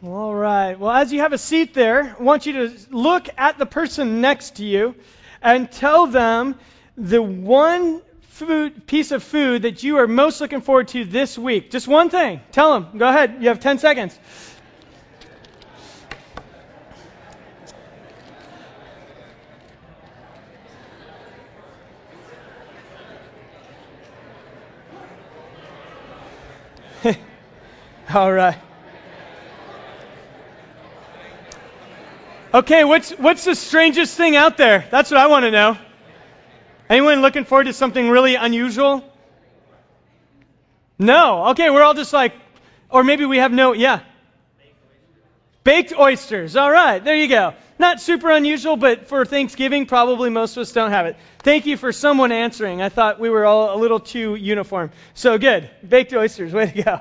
All right. Well, as you have a seat there, I want you to look at the person next to you and tell them the one food, piece of food that you are most looking forward to this week. Just one thing. Tell them. Go ahead. You have 10 seconds. All right. Okay, what's, what's the strangest thing out there? That's what I want to know. Anyone looking forward to something really unusual? No. Okay, we're all just like, or maybe we have no, yeah. Baked oysters. All right, there you go. Not super unusual, but for Thanksgiving, probably most of us don't have it. Thank you for someone answering. I thought we were all a little too uniform. So good. Baked oysters. Way to go.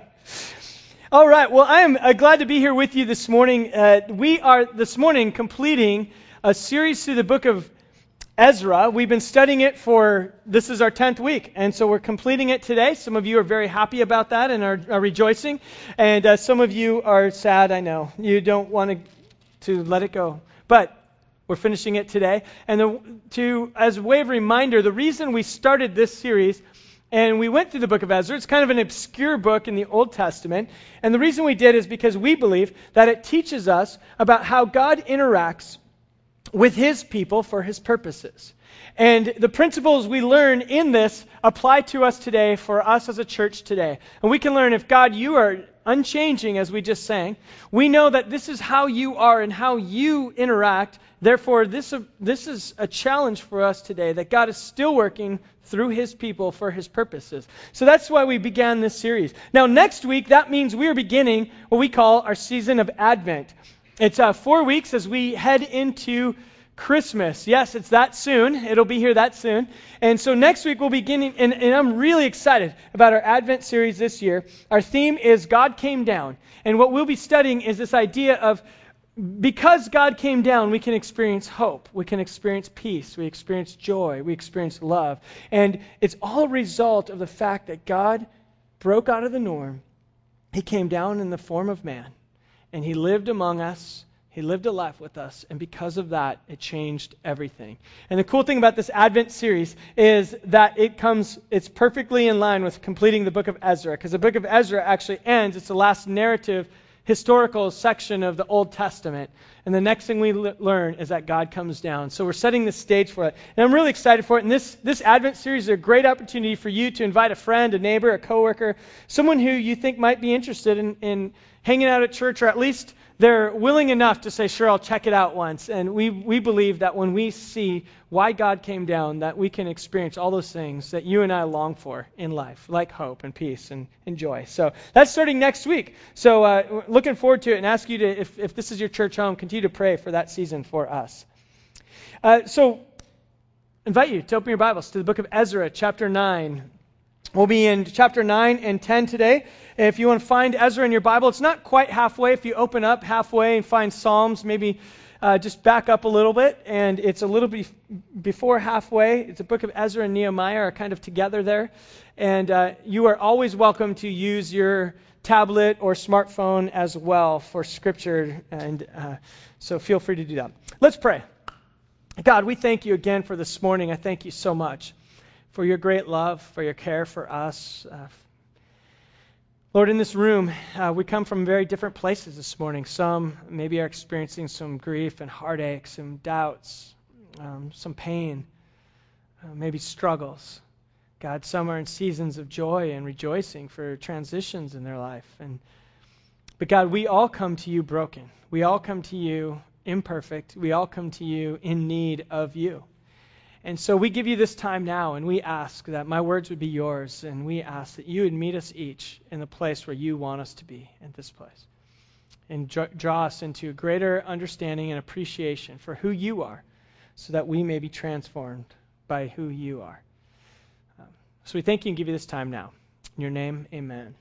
All right. Well, I am uh, glad to be here with you this morning. Uh, we are this morning completing a series through the book of Ezra. We've been studying it for this is our 10th week, and so we're completing it today. Some of you are very happy about that and are, are rejoicing, and uh, some of you are sad. I know you don't want to to let it go, but we're finishing it today. And the, to as a way of reminder, the reason we started this series and we went through the book of Ezra. It's kind of an obscure book in the Old Testament. And the reason we did is because we believe that it teaches us about how God interacts with his people for his purposes. And the principles we learn in this apply to us today for us as a church today. And we can learn if God, you are unchanging, as we just sang, we know that this is how you are and how you interact. Therefore, this, this is a challenge for us today that God is still working through his people for his purposes. So that's why we began this series. Now, next week, that means we are beginning what we call our season of Advent. It's uh, four weeks as we head into Christmas. Yes, it's that soon. It'll be here that soon. And so next week we'll begin, and, and, I'm really excited about our Advent series this year. Our theme is God Came Down. And what we'll be studying is this idea of because God came down, we can experience hope. We can experience peace. We experience joy. We experience love. And it's all a result of the fact that God broke out of the norm. He came down in the form of man, and He lived among us he lived a life with us, and because of that, it changed everything. And the cool thing about this Advent series is that it comes, it's perfectly in line with completing the book of Ezra, because the book of Ezra actually ends, it's the last narrative historical section of the Old Testament. And the next thing we l- learn is that God comes down. So we're setting the stage for it. And I'm really excited for it. And this, this Advent series is a great opportunity for you to invite a friend, a neighbor, a coworker, someone who you think might be interested in, in hanging out at church or at least they're willing enough to say, sure, I'll check it out once. And we, we believe that when we see why God came down, that we can experience all those things that you and I long for in life, like hope and peace and, and joy. So that's starting next week. So uh, looking forward to it and ask you to, if, if this is your church home, continue to pray for that season for us. Uh, so invite you to open your Bibles to the book of Ezra, chapter 9. We'll be in chapter 9 and 10 today. If you want to find Ezra in your Bible, it's not quite halfway. If you open up halfway and find Psalms, maybe uh, just back up a little bit, and it's a little bit before halfway. It's a book of Ezra and Nehemiah are kind of together there. And uh, you are always welcome to use your tablet or smartphone as well for scripture, and uh, so feel free to do that. Let's pray. God, we thank you again for this morning. I thank you so much for your great love, for your care for us, uh, Lord, in this room, uh, we come from very different places this morning. Some maybe are experiencing some grief and heartache, some doubts, um, some pain, uh, maybe struggles. God, some are in seasons of joy and rejoicing for transitions in their life. And but God, we all come to you broken. We all come to you imperfect. We all come to you in need of you. And so we give you this time now, and we ask that my words would be yours, and we ask that you would meet us each in the place where you want us to be, in this place. And draw us into a greater understanding and appreciation for who you are, so that we may be transformed by who you are. Um, so we thank you and give you this time now. In your name, amen.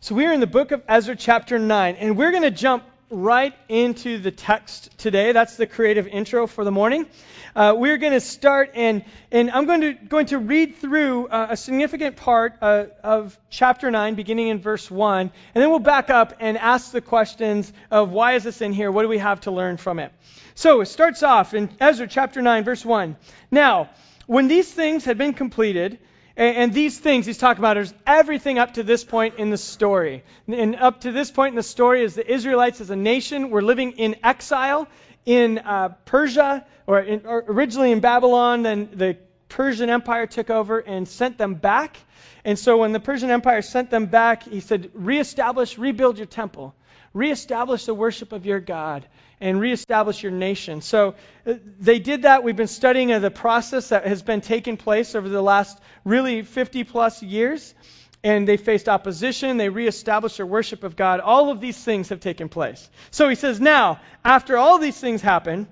So we are in the book of Ezra, chapter 9, and we're going to jump right into the text today. That's the creative intro for the morning. Uh, we're going to start, and, and I'm going to, going to read through uh, a significant part uh, of chapter 9, beginning in verse 1, and then we'll back up and ask the questions of why is this in here? What do we have to learn from it? So it starts off in Ezra chapter 9, verse 1. Now, when these things had been completed, and, and, these things he's talking about is everything up to this point in the story. And up to this point in the story is the Israelites as a nation were living in exile in uh, Persia, or, in, or originally in Babylon. Then the Persian Empire took over and sent them back. And so when the Persian Empire sent them back, he said, reestablish, rebuild your temple, reestablish the worship of your God and reestablish your nation. So uh, they did that. We've been studying the process that has been taking place over the last really 50 plus years. And they faced opposition. They reestablished their worship of God. All of these things have taken place. So he says, now, after all these things happen,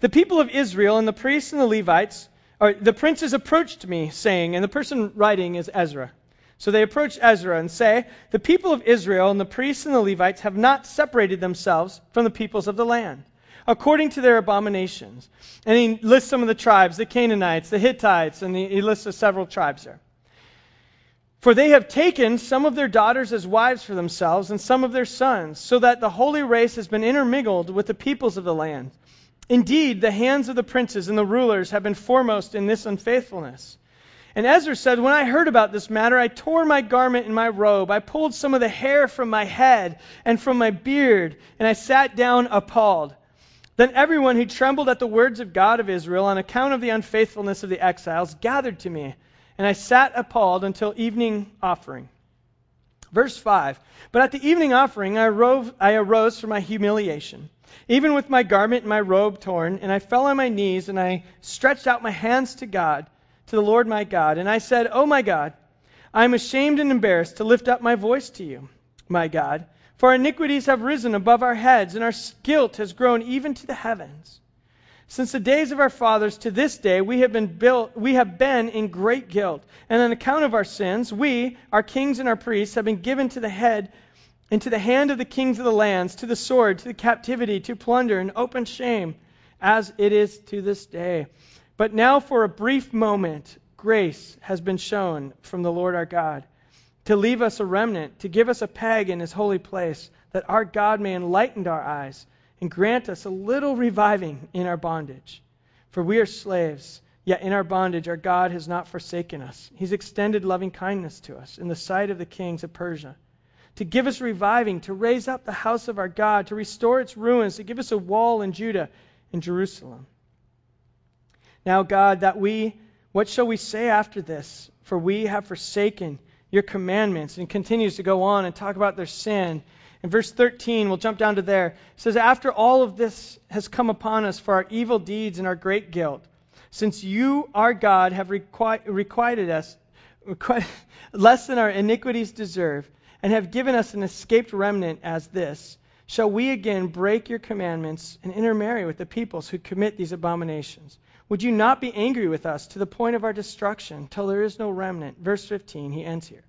the people of Israel and the priests and the Levites, or the princes approached me, saying, and the person writing is Ezra. So they approach Ezra and say, The people of Israel and the priests and the Levites have not separated themselves from the peoples of the land, according to their abominations. And he lists some of the tribes the Canaanites, the Hittites, and he lists several tribes there. For they have taken some of their daughters as wives for themselves and some of their sons, so that the holy race has been intermingled with the peoples of the land. Indeed, the hands of the princes and the rulers have been foremost in this unfaithfulness. And Ezra said, When I heard about this matter, I tore my garment and my robe. I pulled some of the hair from my head and from my beard, and I sat down appalled. Then everyone who trembled at the words of God of Israel on account of the unfaithfulness of the exiles gathered to me, and I sat appalled until evening offering. Verse 5 But at the evening offering I arose, I arose from my humiliation, even with my garment and my robe torn, and I fell on my knees, and I stretched out my hands to God to the Lord my God. And I said, Oh my God, I am ashamed and embarrassed to lift up my voice to you, my God. For our iniquities have risen above our heads, and our guilt has grown even to the heavens. Since the days of our fathers to this day, we have been built, we have been in great guilt. And on account of our sins, we, our kings and our priests, have been given to the head, into the hand of the kings of the lands, to the sword, to the captivity, to plunder, and open shame, as it is to this day. But now, for a brief moment, grace has been shown from the Lord our God to leave us a remnant, to give us a peg in his holy place, that our God may enlighten our eyes and grant us a little reviving in our bondage. For we are slaves, yet in our bondage our God has not forsaken us. He's extended loving kindness to us in the sight of the kings of Persia. To give us reviving, to raise up the house of our God, to restore its ruins, to give us a wall in Judah and Jerusalem now, God, that we, what shall we say after this? For we have forsaken your commandments. And continues to go on and talk about their sin. In verse 13, we'll jump down to there. It says, After all of this has come upon us for our evil deeds and our great guilt, since you, our God, have requi- requited us less than our iniquities deserve, and have given us an escaped remnant as this, shall we again break your commandments and intermarry with the peoples who commit these abominations? Would you not be angry with us to the point of our destruction till there is no remnant? Verse 15, he ends here.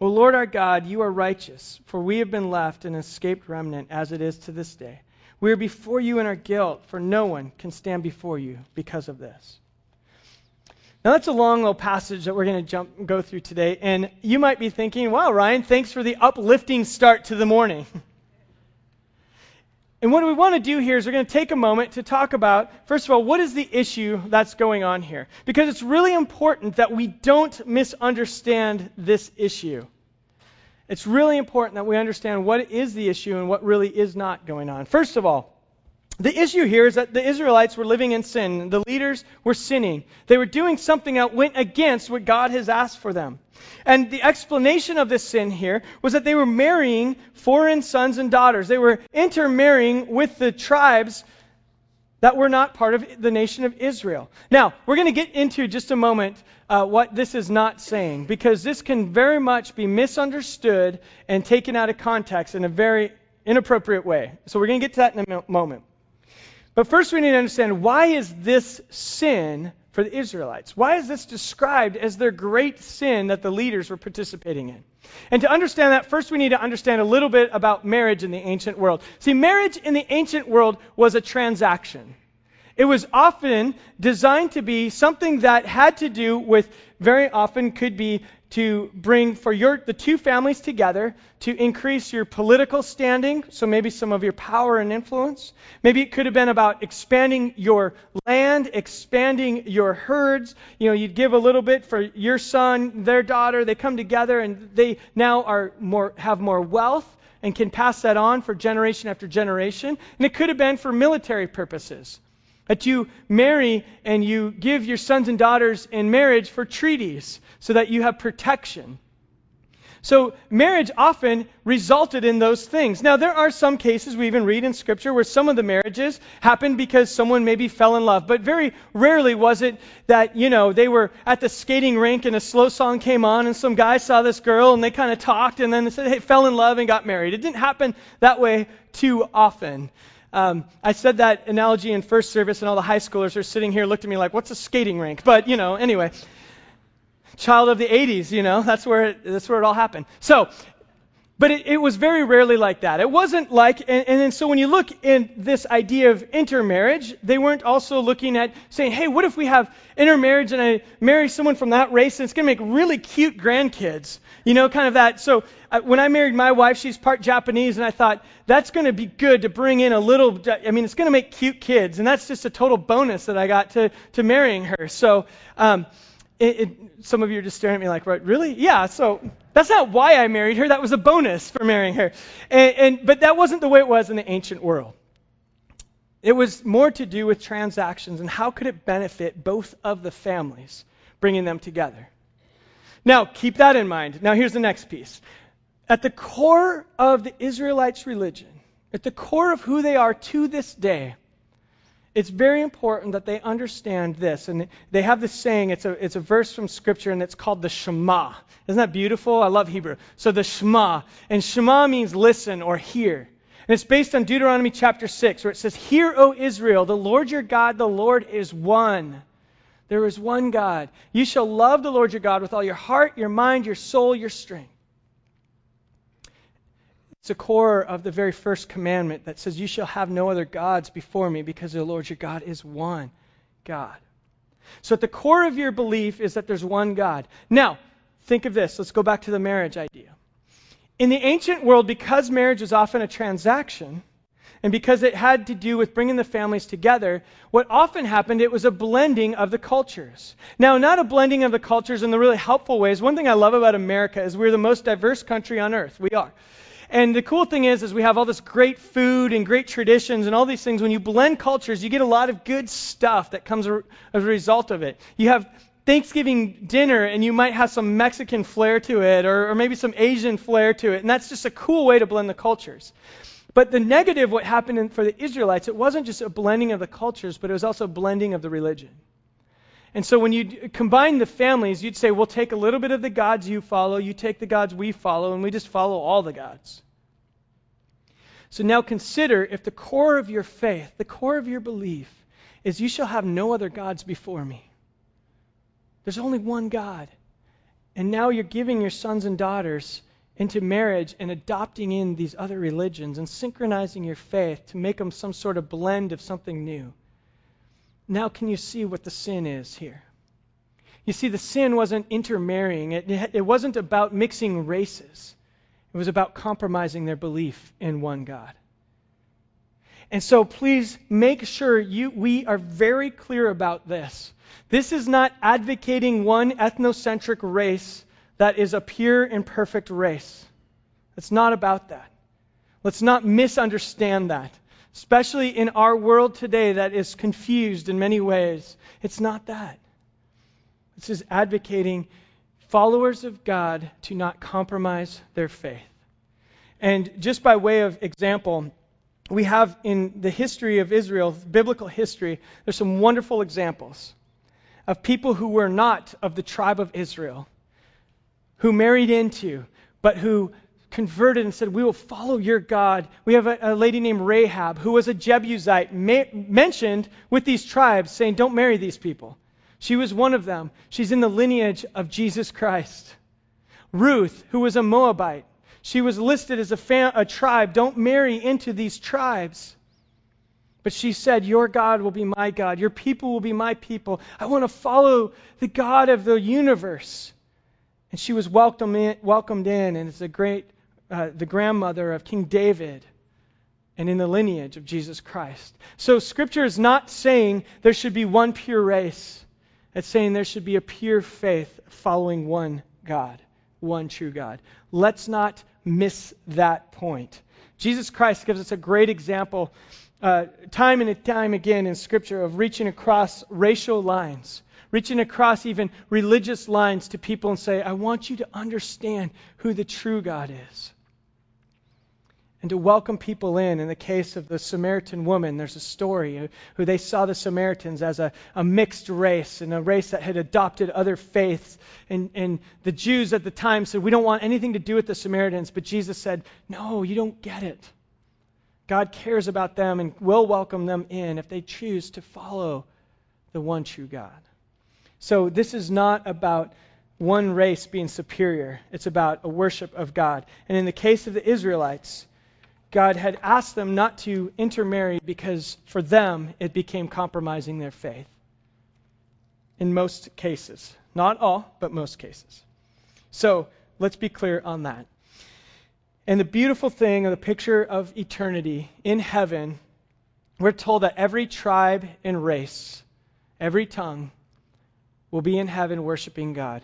O Lord our God, you are righteous, for we have been left an escaped remnant as it is to this day. We are before you in our guilt, for no one can stand before you because of this. Now that's a long little passage that we're going to jump go through today, and you might be thinking, "Wow, Ryan, thanks for the uplifting start to the morning." And what we want to do here is we're going to take a moment to talk about, first of all, what is the issue that's going on here? Because it's really important that we don't misunderstand this issue. It's really important that we understand what is the issue and what really is not going on. First of all, the issue here is that the Israelites were living in sin. The leaders were sinning. They were doing something that went against what God has asked for them. And the explanation of this sin here was that they were marrying foreign sons and daughters. They were intermarrying with the tribes that were not part of the nation of Israel. Now, we're going to get into just a moment uh, what this is not saying, because this can very much be misunderstood and taken out of context in a very inappropriate way. So we're going to get to that in a moment. But first, we need to understand why is this sin for the Israelites? Why is this described as their great sin that the leaders were participating in? And to understand that, first we need to understand a little bit about marriage in the ancient world. See, marriage in the ancient world was a transaction. It was often designed to be something that had to do with, very often could be to bring for your the two families together to increase your political standing so maybe some of your power and influence. Maybe it could have been about expanding your land expanding your herds. You know you'd give a little bit for your son their daughter. They come together and they now are more have more wealth and can pass that on for generation after generation. And it could have been for military purposes that you marry and you give your sons and daughters in marriage for treaties so that you have protection. So, marriage often resulted in those things. Now, there are some cases we even read in Scripture where some of the marriages happened because someone maybe fell in love. But very rarely was it that, you know, they were at the skating rink and a slow song came on and some guy saw this girl and they kind of talked and then they said, hey, fell in love and got married. It didn't happen that way too often. Um, I said that analogy in first service, and all the high schoolers are sitting here looked at me like, what's a skating rink? But, you know, anyway child of the 80s, you know, that's where it, that's where it all happened. So, but it, it was very rarely like that. It wasn't like, and, and, so when you look in this idea of intermarriage, they weren't also looking at saying, hey, what if we have intermarriage and I marry someone from that race and it's going to make really cute grandkids? You know, kind of that. So uh, when I married my wife, she's part Japanese, and I thought, that's going to be good to bring in a little, I mean, it's going to make cute kids. And that's just a total bonus that I got to, to marrying her. So, um, it, it, some of you are just staring at me like, right, really? Yeah, so that's not why I married her. That was a bonus for marrying her. And, and, but that wasn't the way it was in the ancient world. It was more to do with transactions and how could it benefit both of the families, bringing them together. Now, keep that in mind. Now, here's the next piece. At the core of the Israelites' religion, at the core of who they are to this day, it's very important that they understand this. And they have this saying, it's a, it's a verse from Scripture, and it's called the Shema. Isn't that beautiful? I love Hebrew. So the Shema. And Shema means listen or hear. And it's based on Deuteronomy chapter 6, where it says, Hear, O Israel, the Lord your God, the Lord is one. There is one God. You shall love the Lord your God with all your heart, your mind, your soul, your strength. It's a core of the very first commandment that says, You shall have no other gods before me because the Lord your God is one God. So at the core of your belief is that there's one God. Now, think of this. Let's go back to the marriage idea. In the ancient world, because marriage was often a transaction, and because it had to do with bringing the families together, what often happened, it was a blending of the cultures. Now, not a blending of the cultures in the really helpful ways. One thing I love about America is we're the most diverse country on earth. We are. And the cool thing is, is we have all this great food and great traditions and all these things. When you blend cultures, you get a lot of good stuff that comes as a result of it. You have Thanksgiving dinner and you might have some Mexican flair to it or, or maybe some Asian flair to it. And that's just a cool way to blend the cultures. But the negative, what happened in, for the Israelites, it wasn't just a blending of the cultures, but it was also a blending of the religion. And so when you combine the families, you'd say, we'll take a little bit of the gods you follow, you take the gods we follow, and we just follow all the gods. So now consider if the core of your faith, the core of your belief, is you shall have no other gods before me. There's only one God. And now you're giving your sons and daughters into marriage and adopting in these other religions and synchronizing your faith to make them some sort of blend of something new. Now, can you see what the sin is here? You see, the sin wasn't intermarrying, it, it wasn't about mixing races, it was about compromising their belief in one God. And so please make sure you, we are very clear about this. This is not advocating one ethnocentric race that is a pure and perfect race. It's not about that. Let's not misunderstand that especially in our world today that is confused in many ways. It's not that. This is advocating followers of God to not compromise their faith. And just by way of example, we have in the history of Israel, biblical history, there's some wonderful examples of people who were not of the tribe of Israel, who married into, but who converted and said, We will follow your God. We have a, a lady named Rahab who was a Jebusite ma- mentioned with these tribes saying, Don't marry these people. She was one of them. She's in the lineage of Jesus Christ. Ruth, who was a Moabite, she was listed as a, fam- a tribe. Don't marry into these tribes. But she said, Your God will be my God. Your people will be my people. I want to follow the God of the universe. And she was welcomed in, welcomed in and is a great, uh, the grandmother of King David and in the lineage of Jesus Christ. So Scripture is not saying there should be one pure race. It's saying there should be a pure faith following one God, one true God. Let's not miss that point. Jesus Christ gives us a great example, uh, time and time again in Scripture, of reaching across racial lines reaching across even religious lines to people and say, I want you to understand who the true God is. And to welcome people in. In the case of the Samaritan woman, there's a story who they saw the Samaritans as a, a mixed race and a race that had adopted other faiths. And, and the Jews at the time said, We don't want anything to do with the Samaritans. But Jesus said, No, you don't get it. God cares about them and will welcome them in if they choose to follow the one true God. So this is not about one race being superior, it's about a worship of God. And in the case of the Israelites, God had asked them not to intermarry because for them it became compromising their faith. In most cases. Not all, but most cases. So let's be clear on that. And the beautiful thing of the picture of eternity in heaven, we're told that every tribe and race, every tongue, will be in heaven worshiping God.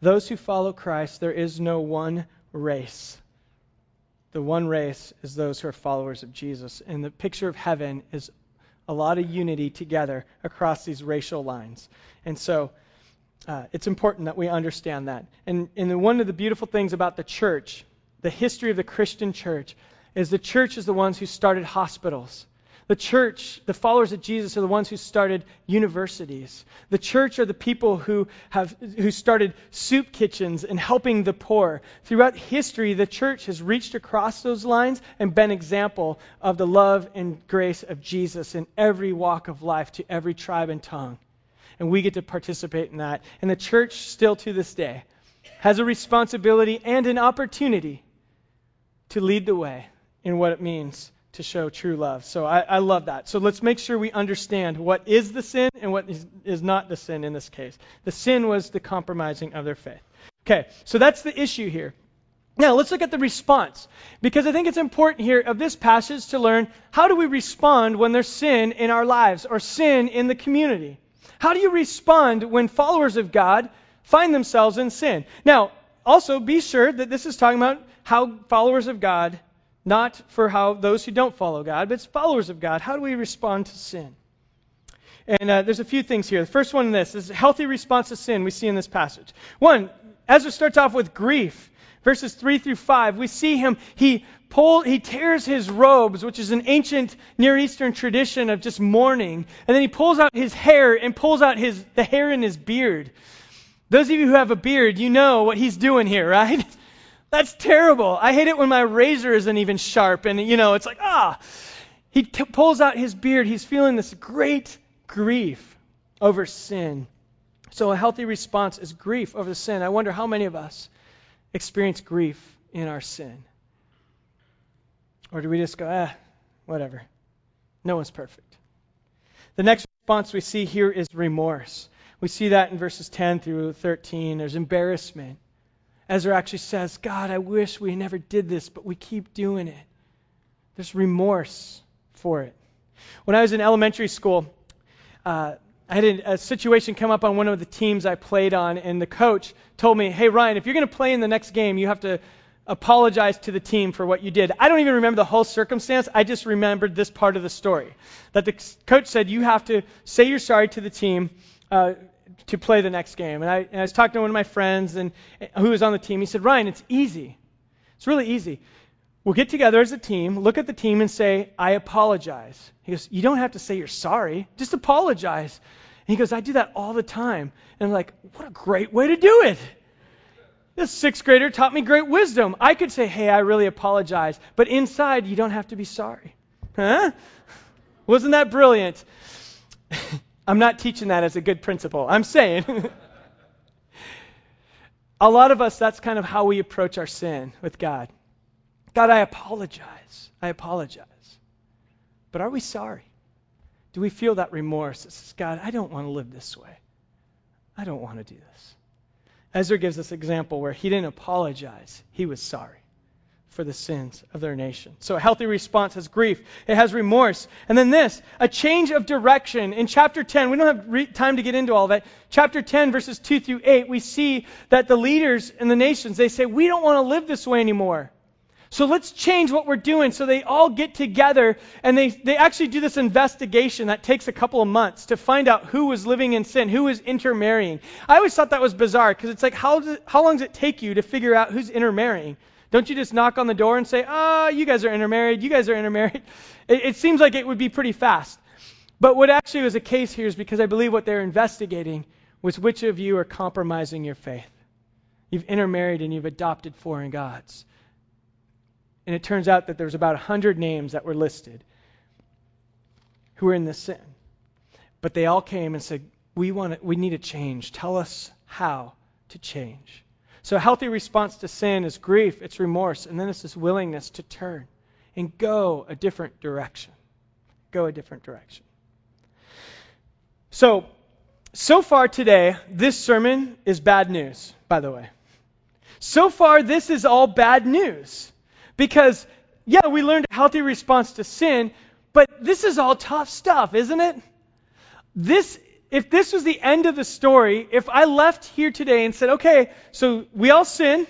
Those who follow Christ, there is no one race. The one race is those who are followers of Jesus. And the picture of heaven is a lot of unity together across these racial lines. And so uh, it's important that we understand that. And, and one of the beautiful things about the church, the history of the Christian church, is the church is the ones who started hospitals. The church, the followers of Jesus, are the ones who started universities. The church are the people who have who started soup kitchens and helping the poor. Throughout history, the church has reached across those lines and been example of the love and grace of Jesus in every walk of life to every tribe and tongue. And we get to participate in that. And the church still to this day has a responsibility and an opportunity to lead the way in what it means to show true love. So I, I, love that. So let's make sure we understand what is the sin and what is, is not the sin in this case. The sin was the compromising of their faith. Okay, so that's the issue here. Now let's look at the response. Because I think it's important here of this passage to learn how do we respond when there's sin in our lives or sin in the community? How do you respond when followers of God find themselves in sin? Now, also be sure that this is talking about how followers of God not for how those who don't follow God, but it's followers of God. How do we respond to sin? And uh, there's a few things here. The first one in this is healthy response to sin we see in this passage. One, Ezra starts off with grief. Verses 3 through 5, we see him, he pull, he tears his robes, which is an ancient Near Eastern tradition of just mourning, and then he pulls out his hair and pulls out his, the hair in his beard. Those of you who have a beard, you know what he's doing here, right? That's terrible. I hate it when my razor isn't even sharp and, you know, it's like, ah. He t- pulls out his beard. He's feeling this great grief over sin. So a healthy response is grief over the sin. I wonder how many of us experience grief in our sin. Or do we just go, ah, whatever. No one's perfect. The next response we see here is remorse. We see that in verses 10 through 13. There's embarrassment. Ezra actually says, God, I wish we never did this, but we keep doing it. There's remorse for it. When I was in elementary school, uh, I had a, a, situation come up on one of the teams I played on, and the coach told me, Hey, Ryan, if you're going to play in the next game, you have to apologize to the team for what you did. I don't even remember the whole circumstance. I just remembered this part of the story. That the coach said, You have to say you're sorry to the team. Uh, to play the next game. And I, and I was talking to one of my friends and uh, who was on the team. He said, Ryan, it's easy. It's really easy. We'll get together as a team, look at the team, and say, I apologize. He goes, You don't have to say you're sorry. Just apologize. And he goes, I do that all the time. And I'm like, What a great way to do it. this sixth grader taught me great wisdom. I could say, hey, I really apologize. But inside, you don't have to be sorry. Huh? Wasn't that brilliant? I'm not teaching that as a good principle. I'm saying. a lot of us, that's kind of how we approach our sin with God. God, I apologize. I apologize. But are we sorry? Do we feel that remorse that says, God, I don't want to live this way? I don't want to do this. Ezra gives this example where he didn't apologize, he was sorry for the sins of their nation. So a healthy response has grief, it has remorse. And then this, a change of direction. In chapter 10, we don't have re- time to get into all it. Chapter 10, verses 2 through 8, we see that the leaders in the nations, they say, we don't want to live this way anymore. So let's change what we're doing. So they all get together and they, they actually do this investigation that takes a couple of months to find out who was living in sin, who was intermarrying. I always thought that was bizarre because it's like, how, how long does it take you to figure out who's intermarrying? Don't you just knock on the door and say, ah, oh, you guys are intermarried, you guys are intermarried? It, it seems like it would be pretty fast. But what actually was the case here is because I believe what they're investigating was which of you are compromising your faith. You've intermarried and you've adopted foreign gods. And it turns out that there's about 100 names that were listed who were in this sin. But they all came and said, we, want to, we need a change. Tell us how to change. So a healthy response to sin is grief, it's remorse, and then it's this willingness to turn and go a different direction. Go a different direction. So, so far today, this sermon is bad news, by the way. So far, this is all bad news. Because, yeah, we learned a healthy response to sin, but this is all tough stuff, isn't it? This, if this was the end of the story, if I left here today and said, okay, so we all sin,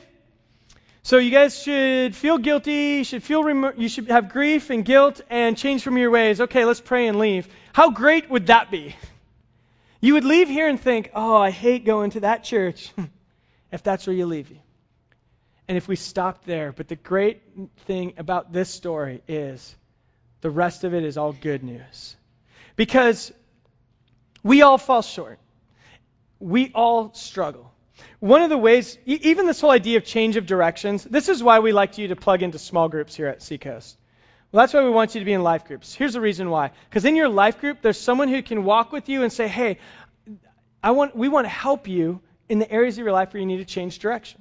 so you guys should feel guilty, you should feel rem- you should have grief and guilt and change from your ways. Okay, let's pray and leave. How great would that be? You would leave here and think, "Oh, I hate going to that church." if that's where you leave you and if we stopped there. But the great thing about this story is the rest of it is all good news. Because we all fall short. We all struggle. One of the ways, even this whole idea of change of directions, this is why we like you to plug into small groups here at Seacoast. Well, that's why we want you to be in life groups. Here's the reason why. Because in your life group, there's someone who can walk with you and say, hey, I want, we want to help you in the areas of your life where you need to change direction.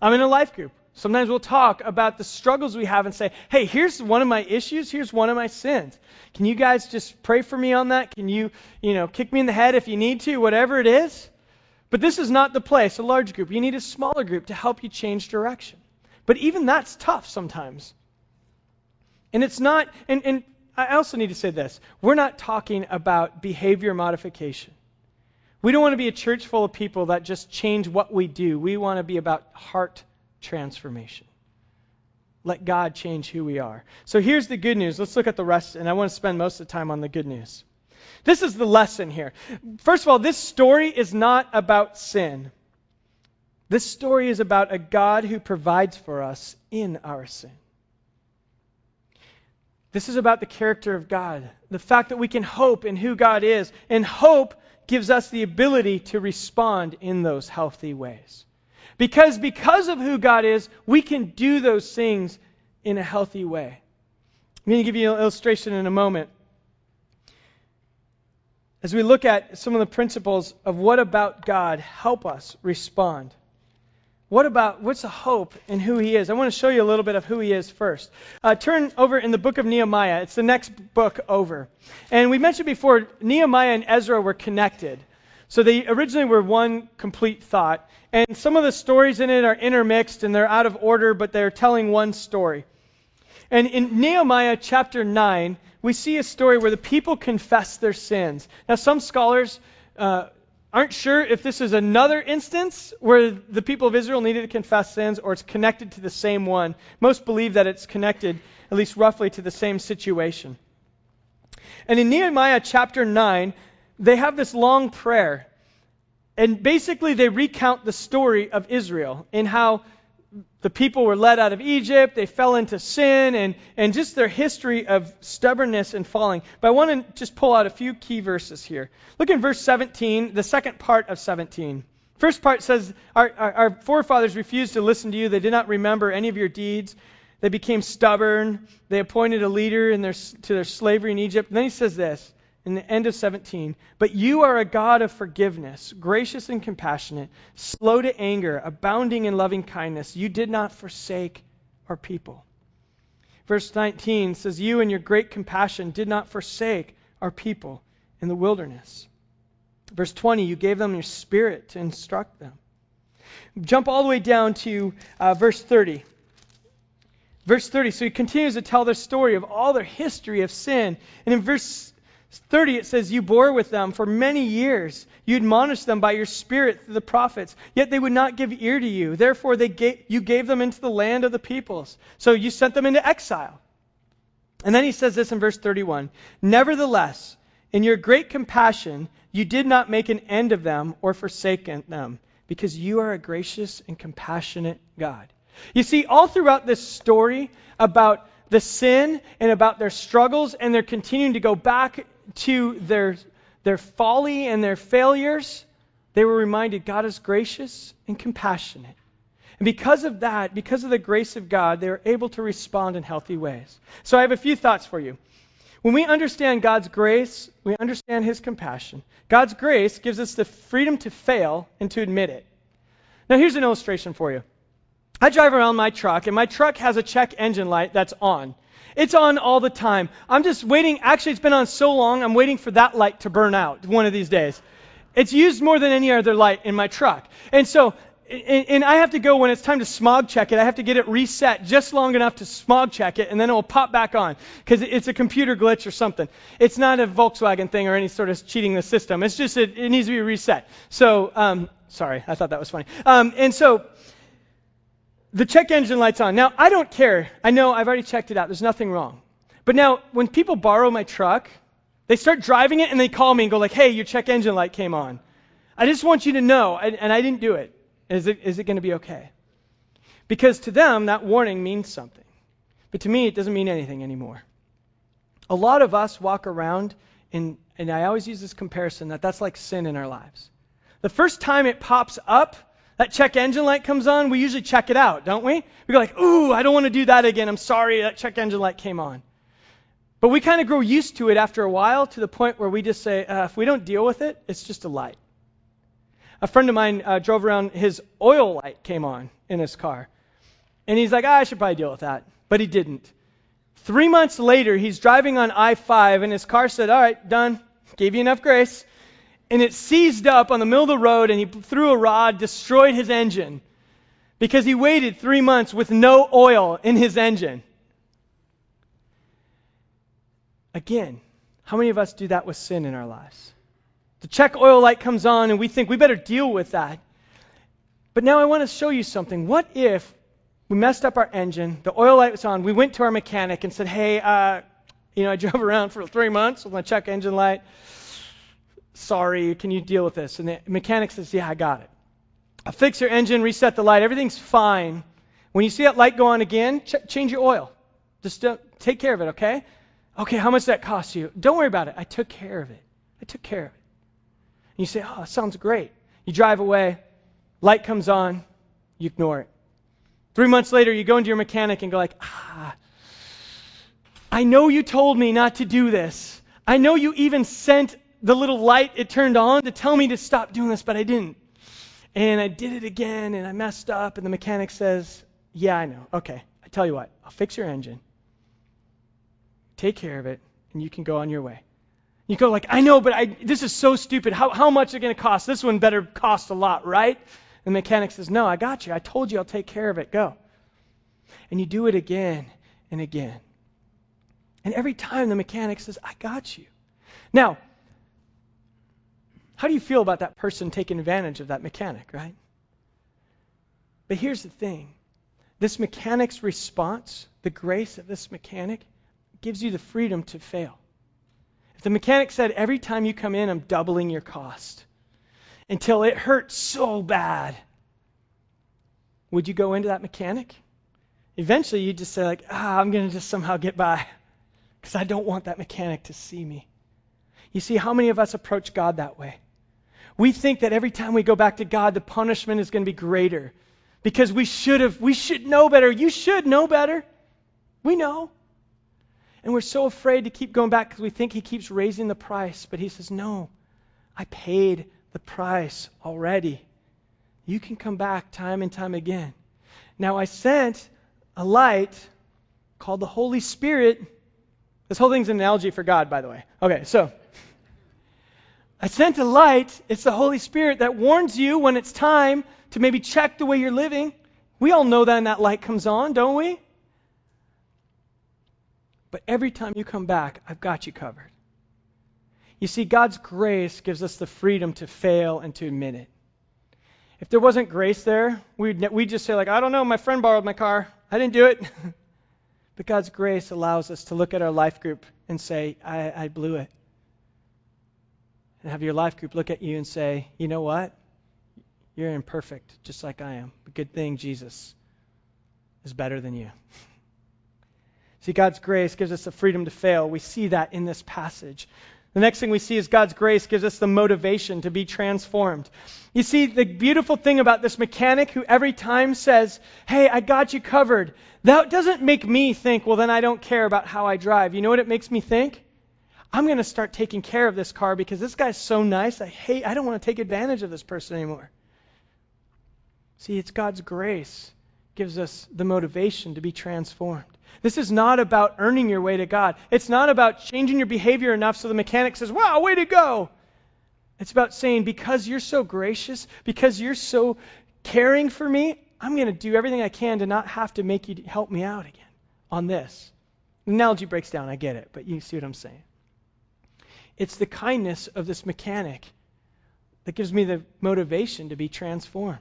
I'm in a life group. Sometimes we'll talk about the struggles we have and say, hey, here's one of my issues, here's one of my sins. Can you guys just pray for me on that? Can you, you know, kick me in the head if you need to, whatever it is? But this is not the place, a large group. You need a smaller group to help you change direction. But even that's tough sometimes. And it's not, and, and I also need to say this we're not talking about behavior modification. We don't want to be a church full of people that just change what we do. We want to be about heart transformation. Let God change who we are. So here's the good news. Let's look at the rest, and I want to spend most of the time on the good news. This is the lesson here. First of all, this story is not about sin. This story is about a God who provides for us in our sin. This is about the character of God, the fact that we can hope in who God is, and hope gives us the ability to respond in those healthy ways. Because because of who God is, we can do those things in a healthy way. I'm going to give you an illustration in a moment. As we look at some of the principles of what about God help us respond. What about, what's the hope in who he is? I want to show you a little bit of who he is first. Uh, turn over in the book of Nehemiah. It's the next book over. And we mentioned before, Nehemiah and Ezra were connected. So they originally were one complete thought. And some of the stories in it are intermixed and they're out of order, but they're telling one story. And in Nehemiah chapter 9, we see a story where the people confess their sins. Now, some scholars uh, aren't sure if this is another instance where the people of Israel needed to confess sins or it's connected to the same one. Most believe that it's connected, at least roughly, to the same situation. And in Nehemiah chapter 9, they have this long prayer. And basically, they recount the story of Israel and how the people were led out of Egypt, they fell into sin, and, and just their history of stubbornness and falling. But I want to just pull out a few key verses here. Look in verse 17, the second part of 17. First part says, our, our, our, forefathers refused to listen to you. They did not remember any of your deeds. They became stubborn. They appointed a leader in their, to their slavery in Egypt. And then he says this in the end of 17 But you are a God of forgiveness, gracious and compassionate, slow to anger, abounding in loving kindness. You did not forsake our people. Verse 19 says, You in your great compassion did not forsake our people in the wilderness. Verse 20, you gave them your spirit to instruct them. Jump all the way down to uh, verse 30. Verse 30, so he continues to tell their story of all their history of sin. And in verse 30, it says, You bore with them for many years. You admonished them by your spirit through the prophets. Yet they would not give ear to you. Therefore, they gave, you gave them into the land of the peoples. So you sent them into exile. And then he says this in verse 31 Nevertheless, in your great compassion, you did not make an end of them or forsake them, because you are a gracious and compassionate God. You see, all throughout this story about the sin and about their struggles, and they're continuing to go back to their, their folly and their failures, they were reminded God is gracious and compassionate. And because of that, because of the grace of God, they were able to respond in healthy ways. So I have a few thoughts for you. When we understand God's grace, we understand His compassion. God's grace gives us the freedom to fail and to admit it. Now, here's an illustration for you. I drive around my truck, and my truck has a check engine light that's on. It's on all the time. I'm just waiting. Actually, it's been on so long, I'm waiting for that light to burn out one of these days. It's used more than any other light in my truck. And so and I have to go when it's time to smog check it. I have to get it reset just long enough to smog check it, and then it will pop back on because it's a computer glitch or something. It's not a Volkswagen thing or any sort of cheating the system. It's just it, it needs to be reset. So, um, sorry, I thought that was funny. Um, and so the check engine light's on. Now I don't care. I know I've already checked it out. There's nothing wrong. But now when people borrow my truck, they start driving it and they call me and go like, "Hey, your check engine light came on." I just want you to know, and, and I didn't do it. Is it, is it going to be okay? Because to them, that warning means something. But to me, it doesn't mean anything anymore. A lot of us walk around, and, and I always use this comparison that that's like sin in our lives. The first time it pops up, that check engine light comes on, we usually check it out, don't we? We go like, ooh, I don't want to do that again. I'm sorry that check engine light came on. But we kind of grow used to it after a while to the point where we just say, uh, if we don't deal with it, it's just a light. A friend of mine uh, drove around, his oil light came on in his car. And he's like, ah, I should probably deal with that. But he didn't. Three months later, he's driving on I 5, and his car said, All right, done. Gave you enough grace. And it seized up on the middle of the road, and he threw a rod, destroyed his engine because he waited three months with no oil in his engine. Again, how many of us do that with sin in our lives? The check oil light comes on, and we think we better deal with that. But now I want to show you something. What if we messed up our engine, the oil light was on, we went to our mechanic and said, hey, uh, you know, I drove around for three months with my check engine light. Sorry, can you deal with this? And the mechanic says, yeah, I got it. I'll fix your engine, reset the light, everything's fine. When you see that light go on again, ch- change your oil. Just uh, take care of it, okay? Okay, how much that cost you? Don't worry about it. I took care of it. I took care of it. And you say, oh, sounds great. You drive away, light comes on, you ignore it. Three months later, you go into your mechanic and go like, ah, I know you told me not to do this. I know you even sent the little light it turned on to tell me to stop doing this, but I didn't. And I did it again and I messed up. And the mechanic says, Yeah, I know. Okay. I tell you what, I'll fix your engine, take care of it, and you can go on your way. You go like, I know, but I, this is so stupid. How, how much is it going to cost? This one better cost a lot, right? And the mechanic says, No, I got you. I told you I'll take care of it. Go. And you do it again and again. And every time the mechanic says, I got you. Now, how do you feel about that person taking advantage of that mechanic, right? But here's the thing this mechanic's response, the grace of this mechanic, gives you the freedom to fail. If the mechanic said, every time you come in, I'm doubling your cost until it hurts so bad, would you go into that mechanic? Eventually, you'd just say, like, ah, I'm going to just somehow get by because I don't want that mechanic to see me. You see, how many of us approach God that way? We think that every time we go back to God, the punishment is going to be greater because we should have, we should know better. You should know better. We know. And we're so afraid to keep going back because we think He keeps raising the price. But He says, No, I paid the price already. You can come back time and time again. Now, I sent a light called the Holy Spirit. This whole thing's an analogy for God, by the way. Okay, so I sent a light. It's the Holy Spirit that warns you when it's time to maybe check the way you're living. We all know that when that light comes on, don't we? But every time you come back, I've got you covered. You see, God's grace gives us the freedom to fail and to admit it. If there wasn't grace there, we'd, we'd just say, like, I don't know, my friend borrowed my car. I didn't do it. but God's grace allows us to look at our life group and say, I, I blew it. And have your life group look at you and say, you know what? You're imperfect, just like I am. But good thing Jesus is better than you. See, God's grace gives us the freedom to fail. We see that in this passage. The next thing we see is God's grace gives us the motivation to be transformed. You see, the beautiful thing about this mechanic who every time says, Hey, I got you covered, that doesn't make me think, Well, then I don't care about how I drive. You know what it makes me think? I'm going to start taking care of this car because this guy's so nice. I hate, I don't want to take advantage of this person anymore. See, it's God's grace gives us the motivation to be transformed. This is not about earning your way to God. It's not about changing your behavior enough so the mechanic says, wow, way to go. It's about saying, because you're so gracious, because you're so caring for me, I'm going to do everything I can to not have to make you help me out again on this. The analogy breaks down, I get it, but you see what I'm saying. It's the kindness of this mechanic that gives me the motivation to be transformed.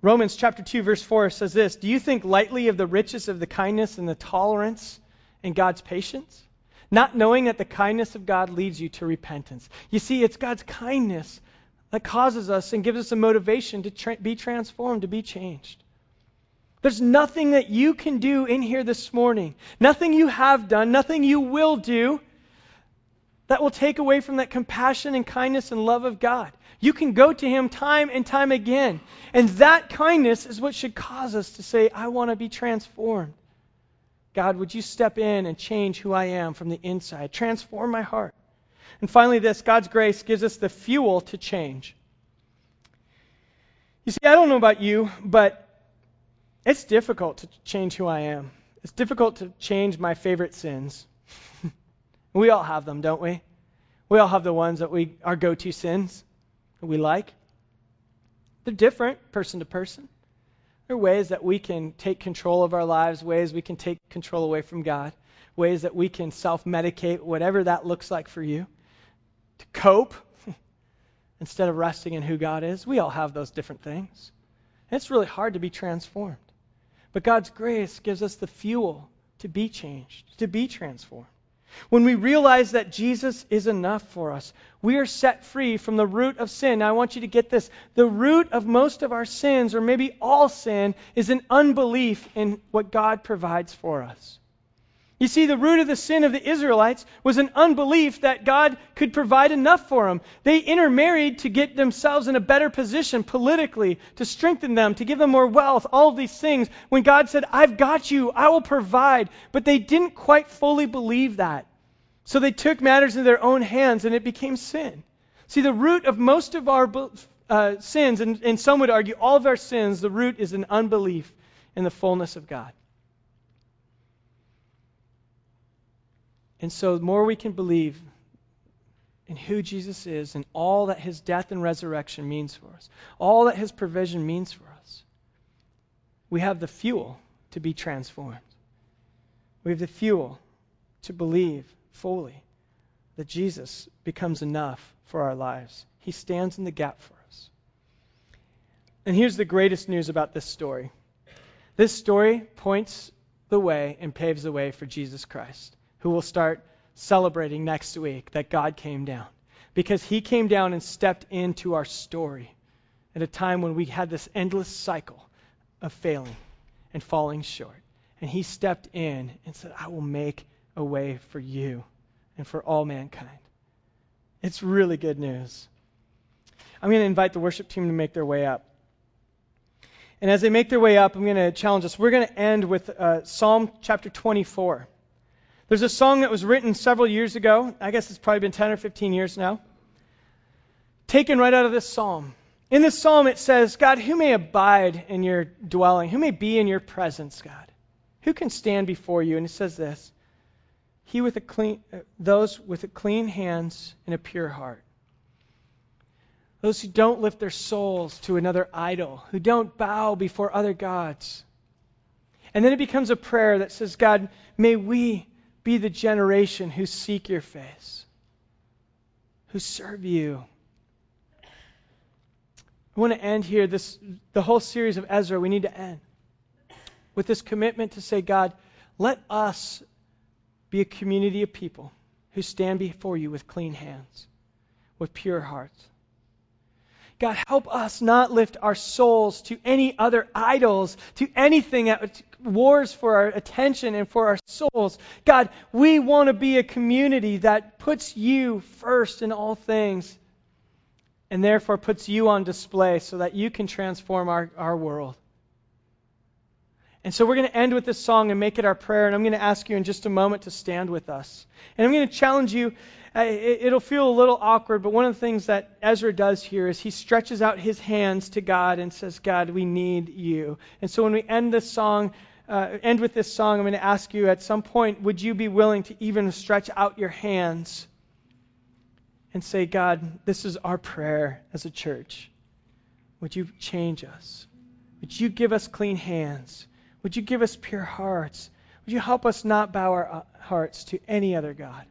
Romans chapter 2 verse 4 says this, "Do you think lightly of the riches of the kindness and the tolerance and God's patience, not knowing that the kindness of God leads you to repentance?" You see, it's God's kindness that causes us and gives us a motivation to tra- be transformed, to be changed. There's nothing that you can do in here this morning, nothing you have done, nothing you will do that will take away from that compassion and kindness and love of God. You can go to Him time and time again. And that kindness is what should cause us to say, I want to be transformed. God, would you step in and change who I am from the inside? Transform my heart. And finally, this God's grace gives us the fuel to change. You see, I don't know about you, but it's difficult to change who I am. It's difficult to change my favorite sins. we all have them, don't we? We all have the ones that we our go-to sins that we like. They're different person to person. There are ways that we can take control of our lives, ways we can take control away from God, ways that we can self medicate, whatever that looks like for you, to cope instead of resting in who God is. We all have those different things. And it's really hard to be transformed. But God's grace gives us the fuel to be changed, to be transformed. When we realize that Jesus is enough for us, we are set free from the root of sin. Now, I want you to get this. The root of most of our sins, or maybe all sin, is an unbelief in what God provides for us. You see, the root of the sin of the Israelites was an unbelief that God could provide enough for them. They intermarried to get themselves in a better position politically, to strengthen them, to give them more wealth, all of these things. When God said, I've got you, I will provide. But they didn't quite fully believe that. So they took matters in their own hands and it became sin. See, the root of most of our uh, sins, and, and some would argue all of our sins, the root is an unbelief in the fullness of God. And so, the more we can believe in who Jesus is and all that his death and resurrection means for us, all that his provision means for us, we have the fuel to be transformed. We have the fuel to believe fully that Jesus becomes enough for our lives. He stands in the gap for us. And here's the greatest news about this story this story points the way and paves the way for Jesus Christ who will start celebrating next week that God came down. Because he came down and stepped into our story at a time when we had this endless cycle of failing and falling short. And he stepped in and said, I will make a way for you and for all mankind. It's really good news. I'm going to invite the worship team to make their way up. And as they make their way up, I'm going to challenge us. We're going to end with uh, Psalm chapter 24. There's a song that was written several years ago. I guess it's probably been 10 or 15 years now. Taken right out of this psalm. In this psalm, it says, God, who may abide in your dwelling? Who may be in your presence, God? Who can stand before you? And it says this He with a clean, those with clean hands and a pure heart. Those who don't lift their souls to another idol, who don't bow before other gods. And then it becomes a prayer that says, God, may we be the generation who seek your face, who serve you. I want to end here this the whole series of Ezra we need to end with this commitment to say God let us be a community of people who stand before you with clean hands with pure hearts God, help us not lift our souls to any other idols, to anything wars for our attention and for our souls. God, we want to be a community that puts you first in all things and therefore puts you on display so that you can transform our, our world. And so we're going to end with this song and make it our prayer. And I'm going to ask you in just a moment to stand with us. And I'm going to challenge you it'll feel a little awkward, but one of the things that Ezra does here is he stretches out his hands to God and says, God, we need you. And so when we end this song, uh, end with this song, I'm going to ask you at some point, would you be willing to even stretch out your hands and say, God, this is our prayer as a church. Would you change us? Would you give us clean hands? Would you give us pure hearts? Would you help us not bow our uh, hearts to any other God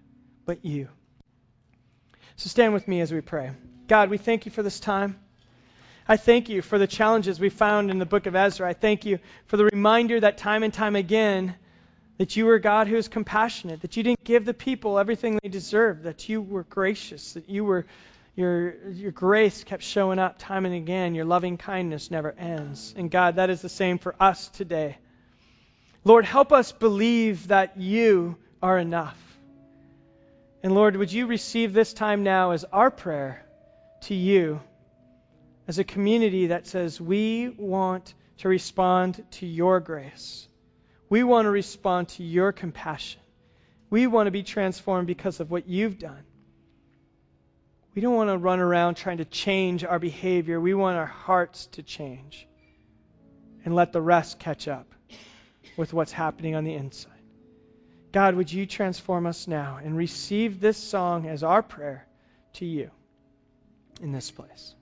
but you? So stand with me as we pray. God, we thank you for this time. I thank you for the challenges we found in the book of Ezra. I thank you for the reminder that time and time again that you were God who is compassionate, that you didn't give the people everything they deserved, that you were gracious, that you were your your grace kept showing up time and again. Your loving kindness never ends. And God, that is the same for us today. Lord, help us believe that you are enough. And Lord, would you receive this time now as our prayer to you as a community that says we want to respond to your grace. We want to respond to your compassion. We want to be transformed because of what you've done. We don't want to run around trying to change our behavior. We want our hearts to change and let the rest catch up with what's happening on the inside. God, would you transform us now and receive this song as our prayer to you in this place?